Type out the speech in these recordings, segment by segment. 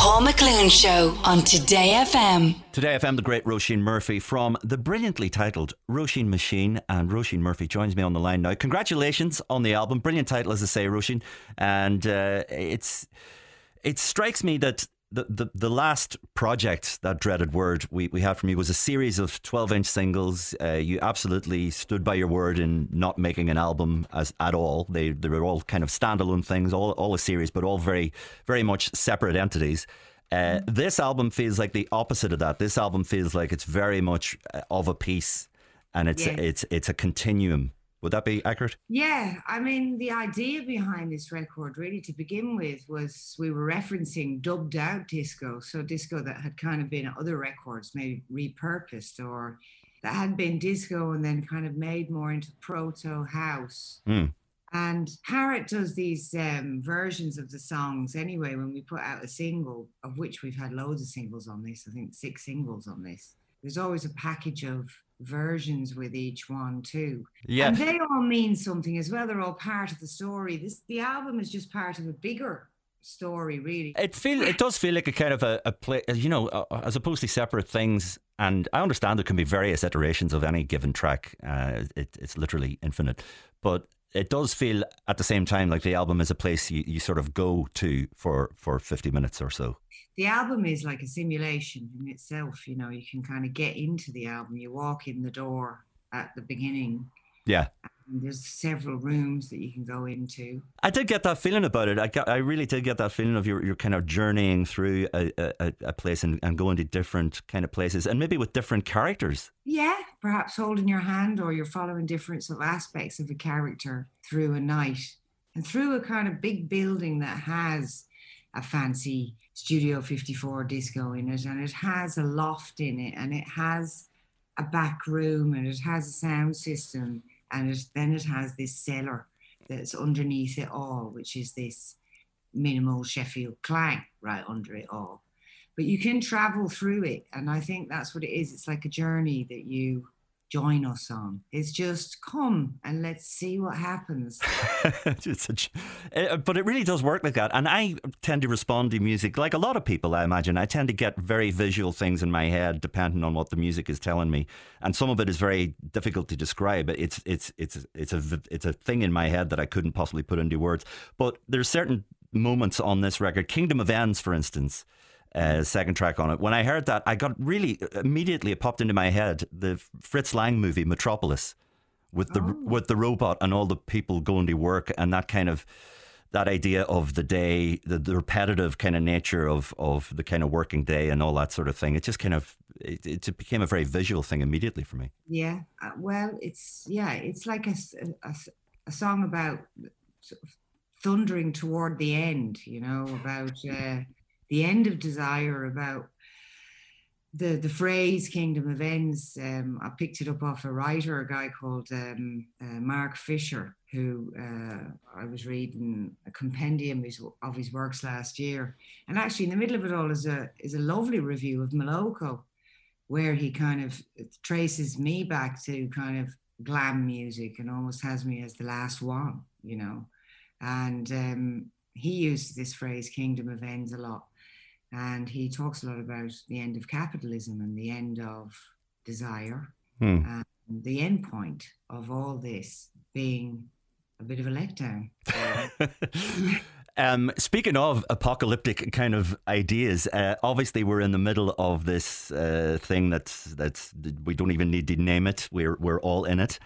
Paul McLoone Show on Today FM. Today FM, the great Roisin Murphy from the brilliantly titled Roisin Machine. And Roisin Murphy joins me on the line now. Congratulations on the album. Brilliant title, as I say, Roisin. And uh, it's it strikes me that the, the, the last project, that dreaded word we, we had from you, was a series of 12 inch singles. Uh, you absolutely stood by your word in not making an album as at all. They, they were all kind of standalone things, all, all a series, but all very, very much separate entities. Uh, this album feels like the opposite of that. This album feels like it's very much uh, of a piece and it's, Yeah. it's, it's a continuum. Would that be accurate? Yeah, I mean, the idea behind this record, really, to begin with, was we were referencing dubbed out disco. So, disco that had kind of been other records, maybe repurposed, or that had been disco and then kind of made more into proto house. Hmm. And Parrot does these um, versions of the songs anyway when we put out a single, of which we've had loads of singles on this, I think six singles on this. There's always a package of versions with each one, too. Yeah. And they all mean something as well. They're all part of the story. This the album is just part of a bigger story, really. It feel it does feel like a kind of a, a play, you know, uh, as opposed to separate things. And I understand there can be various iterations of any given track. Uh, it, it's literally infinite, but it does feel at the same time like the album is a place you, you sort of go to for for fifty minutes or so. The album is like a simulation in itself. You know, you can kind of get into the album. You walk in the door at the beginning. Yeah. There's several rooms that you can go into. I did get that feeling about it. I, got, I really did get that feeling of you're, you're kind of journeying through a, a, a place and, and going to different kind of places and maybe with different characters. Yeah, perhaps holding your hand or you're following different sort of aspects of a character through a night and through a kind of big building that has a fancy Studio 54 disco in it and it has a loft in it and it has a back room and it has a sound system and it, then it has this cellar that's underneath it all, which is this minimal Sheffield clang right under it all. But you can travel through it and i think that's what it is. It's like a journey that you join us on it's just come and let's see what happens uh, but it really does work like that. And I tend to respond to music like a lot of people, I imagine. I tend to get very visual things in my head depending on what the music is telling me. And some of it is very difficult to describe. It's, it's, it's, it's, a, it's a thing in my head that I couldn't possibly put into words. But there's certain moments on this record, Kingdom of Ends, for instance. Uh, second track on it. When I heard that, I got really immediately. It popped into my head the Fritz Lang movie Metropolis, with the with the robot and all the people going to work and that kind of that idea of the day, the, the repetitive kind of nature of of the kind of working day and all that sort of thing. It just kind of it, it became a very visual thing immediately for me. yeah uh, well it's yeah it's like a a song about sort of thundering toward the end you know about uh, the end of desire about the the phrase kingdom of ends um, i picked it up off a writer a guy called um, uh, mark fisher who uh, i was reading a compendium of his, works last year. And actually in the middle of it all is a is a lovely review of Moloko where he kind of traces me back to kind of glam music and almost has me as the last one you know? And um, he used this phrase kingdom of ends a lot and he talks a lot about the end of capitalism and the end of desire Hmm. and the end point of all this being a bit of a letdown. um, speaking of apocalyptic kind of ideas, uh, obviously we're in the middle of this uh, thing that's that's we don't even need to name it. We're we're all in it.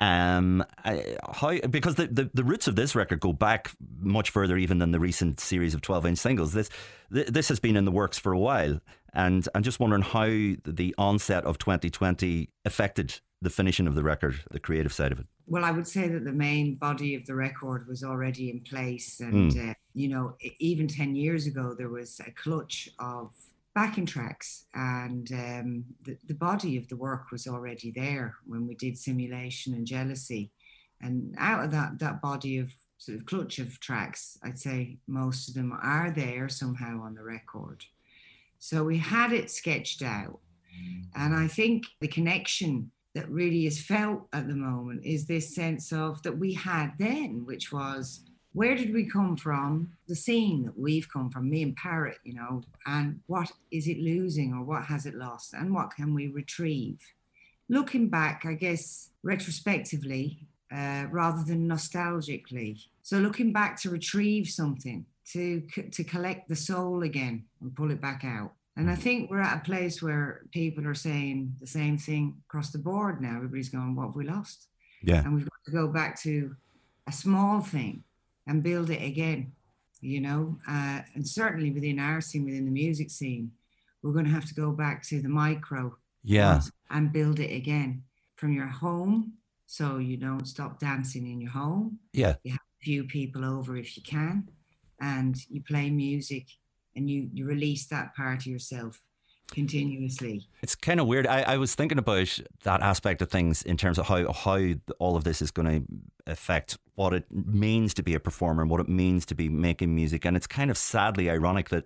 Um, I, how because the, the, the roots of this record go back much further even than the recent series of twelve inch singles. This this has been in the works for a while, and I'm just wondering how the onset of 2020 affected the finishing of the record, the creative side of it. Well, I would say that the main body of the record was already in place. And, uh, you know, even 10 years ago, there was a clutch of backing tracks, and um, the, the body of the work was already there when we did Simulation and Jealousy. And out of that, that body of sort of clutch of tracks, I'd say most of them are there somehow on the record. So we had it sketched out. And I think the connection that really is felt at the moment is this sense of that we had then, which was where did we come from? The scene that we've come from, me and Parrot, you know, and what is it losing or what has it lost and what can we retrieve? Looking back, I guess retrospectively uh, rather than nostalgically. So looking back to retrieve something, to to collect the soul again and pull it back out. And I think we're at a place where people are saying the same thing across the board now. Everybody's going, "What have we lost?" Yeah. And we've got to go back to a small thing and build it again, you know. Uh, and certainly within our scene, within the music scene, we're going to have to go back to the micro, yeah, and build it again from your home. So you don't stop dancing in your home. Yeah, you have a few people over if you can, and you play music and you you release that part of yourself continuously. It's kind of weird. I, I was thinking about that aspect of things in terms of how how all of this is going to affect what it means to be a performer and what it means to be making music. And it's kind of sadly ironic that,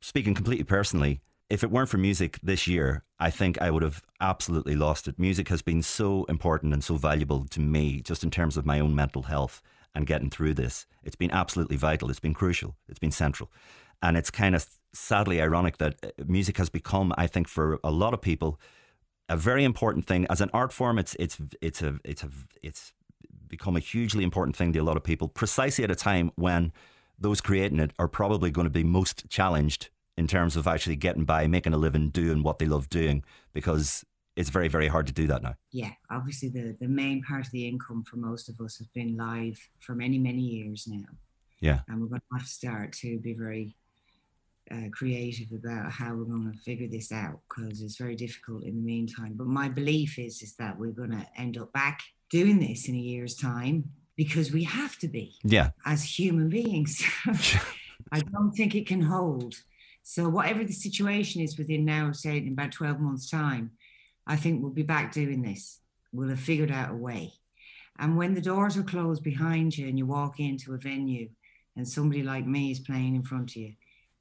speaking completely personally, if it weren't for music this year, I think I would have absolutely lost it. Music has been so important and so valuable to me, just in terms of my own mental health and getting through this. It's been absolutely vital. It's been crucial. It's been central. And it's kind of sadly ironic that uh, music has become, I think, for a lot of people, a very important thing as an art form. It's it's it's a it's a it's become a hugely important thing to a lot of people, precisely at a time when those creating it are probably going to be most challenged in terms of actually getting by, making a living, doing what they love doing, because it's very, very hard to do that now. Yeah, obviously the, the main part of the income for most of us has been live for many, many years now. Yeah. And we're going to have to start to be very uh, creative about how we're going to figure this out because it's very difficult in the meantime. But my belief is is that we're going to end up back doing this in a year's time because we have to be. Yeah. As human beings, I don't think it can hold. So whatever the situation is within now, say in about twelve months' time, I think we'll be back doing this. We'll have figured out a way. And when the doors are closed behind you and you walk into a venue and somebody like me is playing in front of you,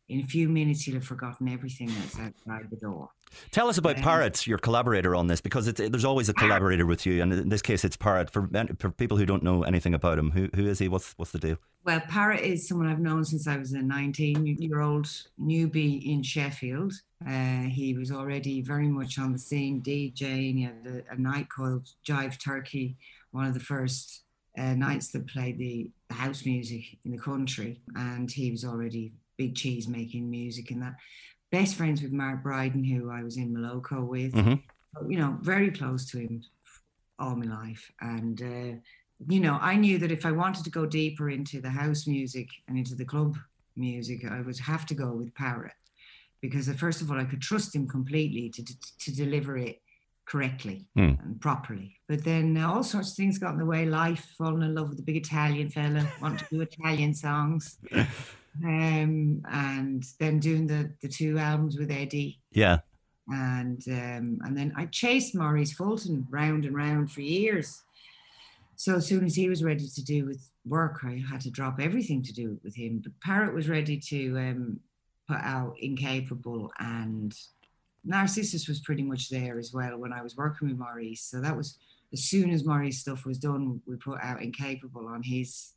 in a few minutes you'll have forgotten everything that's outside the door. Tell us about um, Parrot, your collaborator on this, because there's always a collaborator with you, and in this case, it's Parrot. For, for people who don't know anything about him, who who is he? What's what's the deal? Well, Parrot is someone I've known since I was a 19-year-old newbie in Sheffield. Uh, he was already very much on the scene, DJing. He had a, a night called Jive Turkey, one of the first uh, nights that played the, the house music in the country, and he was already big cheese making music and that. Best friends with Mark Brydon, who I was in Moloko with. Mm-hmm. You know, very close to him all my life. And, uh, you know, I knew that if I wanted to go deeper into the house music and into the club music, I would have to go with Parrot because, uh, first of all, I could trust him completely to, to, to deliver it correctly mm. and properly. But then uh, all sorts of things got in the way. Life, falling in love with the big Italian fella, wanting to do Italian songs. um, and then doing the the two albums with Eddie. Yeah. And um, and then I chased Maurice Fulton round and round for years. So as soon as he was ready to do with work, I had to drop everything to do with him. But Parrot was ready to um, put out Incapable, and Narcissus was pretty much there as well when I was working with Maurice. So that was as soon as Maurice stuff was done, we put out Incapable on his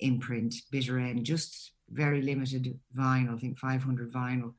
imprint, Bitter End, just very limited vinyl, I think 500 vinyl.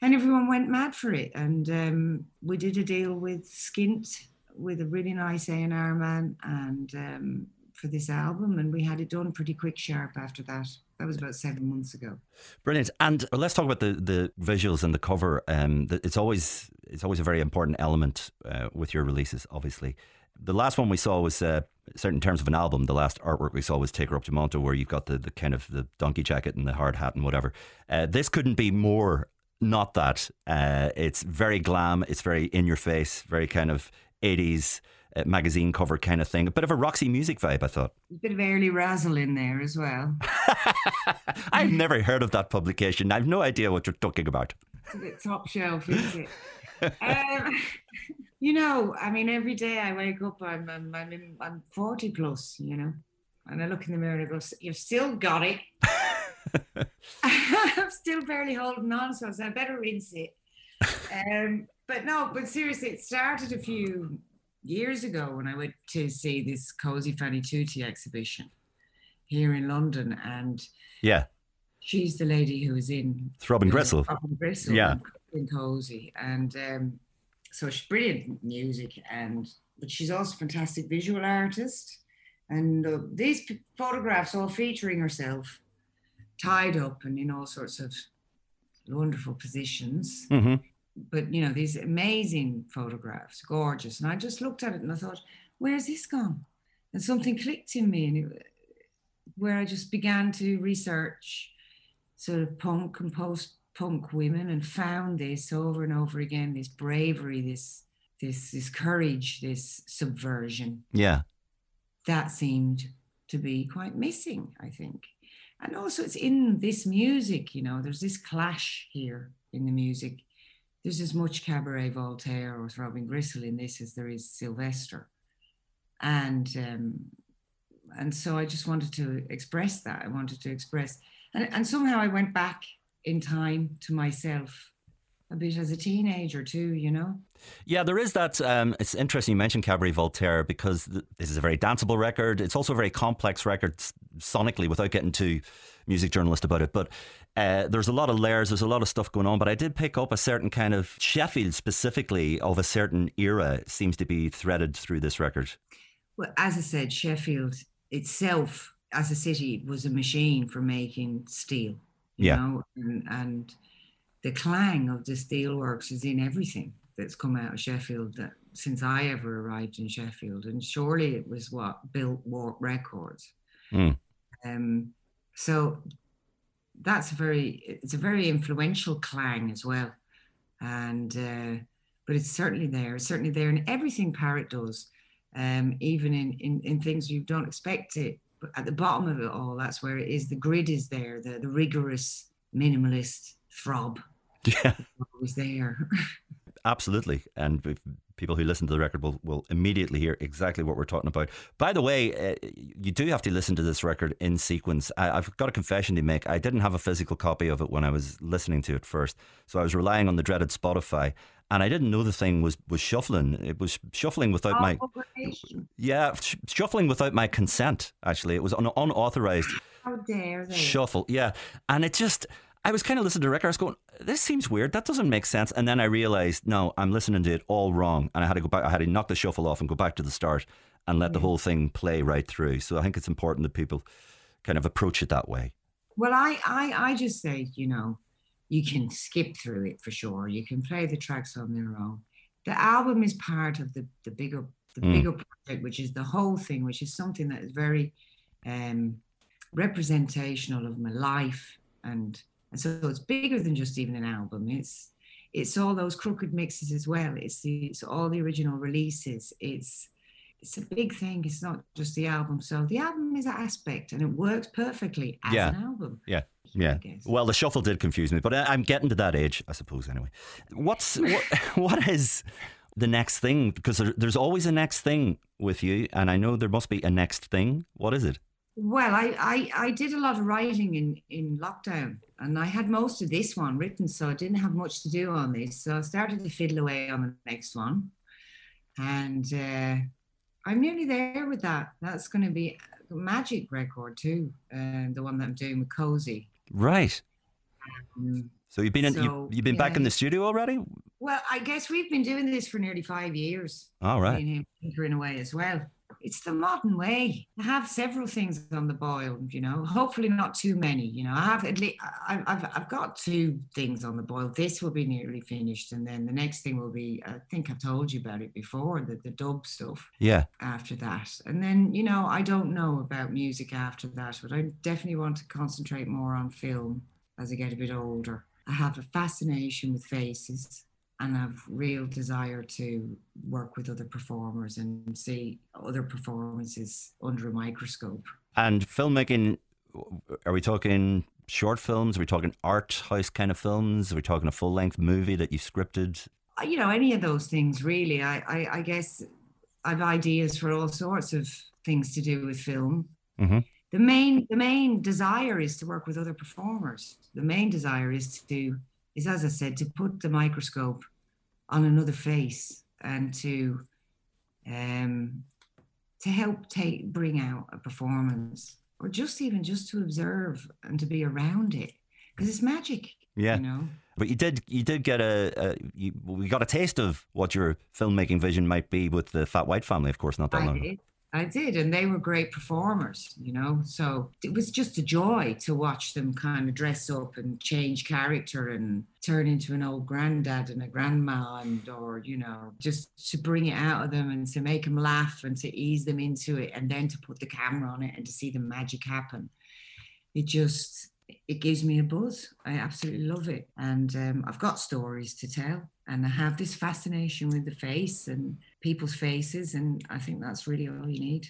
And everyone went mad for it. And um, we did a deal with Skint with a really nice A&R man and um, for this album. And we had it done pretty quick sharp after that. That was about seven months ago. Brilliant. And let's talk about the, the visuals and the cover. Um, it's always it's always a very important element uh, with your releases, obviously. The last one we saw was uh, certain terms of an album, the last artwork we saw was Take Her Up to Monto, where you've got the, the kind of the donkey jacket and the hard hat and whatever. Uh, this couldn't be more not that. Uh, it's very glam, it's very in your face, very kind of 80s uh, magazine cover kind of thing. A bit of a Roxy music vibe, I thought. A bit of early razzle in there as well. I've never heard of that publication. I've no idea what you're talking about. It's a bit top shelf, isn't it? um, you know, I mean, every day I wake up, I'm I'm I'm, in, I'm 40 plus, you know, and I look in the mirror and I go, "You've still got it." I'm still barely holding on, so I better rinse it. Um, but no, but seriously, it started a few years ago when I went to see this Cosey Fanni Tutti exhibition. here in London, and Yeah. she's the lady who is in It's Throbbing Gristle. Throbbing Gristle, Yeah. Colin Cosey, and um, so she's brilliant music, and but she's also a fantastic visual artist, and uh, these p- photographs all featuring herself tied up and in all sorts of wonderful positions. Hmm but you know these amazing photographs gorgeous. And i just looked at it and i thought where's this gone? And something clicked in me and it, where i just began to research sort of punk and post punk women and found this over and over again this bravery this this this courage this subversion Yeah. that seemed to be quite missing, I think. And also, it's in this music, you know, there's this clash here in the music. There's as much Cabaret Voltaire or Throbbing Gristle in this as there is Sylvester. And um, and so I just wanted to express that. I wanted to express, and, and somehow I went back in time to myself a bit as a teenager too, you know. Yeah, there is that. Um, it's interesting you mentioned Cabaret Voltaire because th- this is a very danceable record. It's also a very complex record sonically without getting too music journalist about it. But uh, there's a lot of layers, there's a lot of stuff going on. But I did pick up a certain kind of Sheffield specifically of a certain era seems to be threaded through this record. Well, as I said, Sheffield itself as a city was a machine for making steel. You Yeah. know, and, and the clang of the steelworks is in everything that's come out of Sheffield that since I ever arrived in Sheffield. And surely it was what built Warp Records. Mm. Um, so that's a very it's a very influential clang as well. And uh, but it's certainly there, it's certainly there in everything Parrot does um, even in, in, in things you don't expect it. At the bottom of it all, that's where it is. The grid is there, the, the rigorous minimalist throb Yeah, was there. absolutely. And people who listen to the record will, will immediately hear exactly what we're talking about. By the way, uh, you do have to listen to this record in sequence. I, I've got a confession to make. I didn't have a physical copy of it when I was listening to it first, so I was relying on the dreaded Spotify. And I didn't know the thing was, was shuffling. It was shuffling without my Oh, yeah sh- shuffling without my consent. Actually, it was an unauthorized dare they? shuffle. Yeah. And it just, I was kind of listening to record. I was going, this seems weird. That doesn't make sense. And then I realized, no, I'm listening to it all wrong. And I had to go back, I had to knock the shuffle off and go back to the start and let the whole thing play right through. So I think it's important that people kind of approach it that way. Well, I, I, I just say, you know, you can skip through it for sure. You can play the tracks on their own. The album is part of the, the bigger the Mm. bigger project, which is the whole thing, which is something that is very um, representational of my life, and, and so it's bigger than just even an album. It's it's all those crooked mixes as well. It's the it's all the original releases. It's it's a big thing. It's not just the album. So the album is an aspect, and it works perfectly as Yeah. an album. Yeah. Yeah. Well, the shuffle did confuse me, but I, I'm getting to that age, I suppose. Anyway, what's what, what is the next thing? Because there, there's always a next thing with you, and I know there must be a next thing. What is it? Well, I, I, I did a lot of writing in, in lockdown and I had most of this one written, so I didn't have much to do on this. So I started to fiddle away on the next one. And uh, I'm nearly there with that. That's going to be a magic record too, uh, the one that I'm doing with Koze. Right. Mm. So you've been in, So, you, you've been back in the studio already. Well, I guess we've been doing this for nearly five years. All right. me and him tinkering away as well. It's the modern way. I have several things on the boil, you know. Hopefully not too many, you know. I have at least I've I've, I've got two things on the boil. This will be nearly finished, and then the next thing will be. I think I've told you about it before, the the dub stuff Yeah. after that, and then you know I don't know about music after that, but I definitely want to concentrate more on film as I get a bit older. I have a fascination with faces and have real desire to work with other performers and see other performances under a microscope. And filmmaking, are we talking short films? Are we talking art house kind of films? Are we talking a full length movie that you scripted? Uh, You know, any of those things really. I, I, I guess I've ideas for all sorts of things to do with film. Mhm. The main the main desire is to work with other performers. The main desire is to is as I said to put the microscope on another face and to um to help take bring out a performance or just even just to observe and to be around it because it's magic. Yeah. You know? But you did you did get a, a you, we got a taste of what your filmmaking vision might be with the Fat White family, of course, not that I long. did. I did, and they were great performers, you know. So it was just a joy to watch them kind of dress up and change character and turn into an old granddad and a grandma, and or you know, just to bring it out of them and to make them laugh and to ease them into it, and then to put the camera on it and to see the magic happen. It just it gives me a buzz. I absolutely love it, and um, I've got stories to tell, and I have this fascination with the face and people's faces, and I think that's really all you need.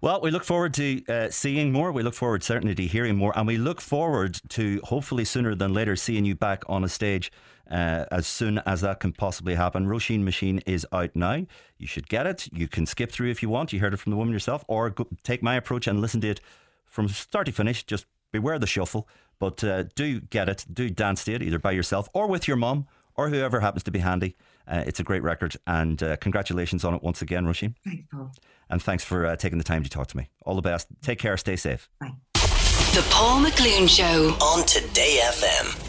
Well, we look forward to uh, seeing more. We look forward certainly to hearing more, and we look forward to hopefully sooner than later seeing you back on a stage uh, as soon as that can possibly happen. Roisin Machine is out now. You should get it. You can skip through if you want. You heard it from the woman yourself, or go, take my approach and listen to it from start to finish. Just beware the shuffle, but uh, do get it. Do dance to it either by yourself or with your mum or whoever happens to be handy. Uh, it's a great record, and uh, congratulations on it once again, Roisin. Thanks, Paul. And thanks for uh, taking the time to talk to me. All the best. Take care. Stay safe. Bye. The Paul McLoone Show. on Today FM.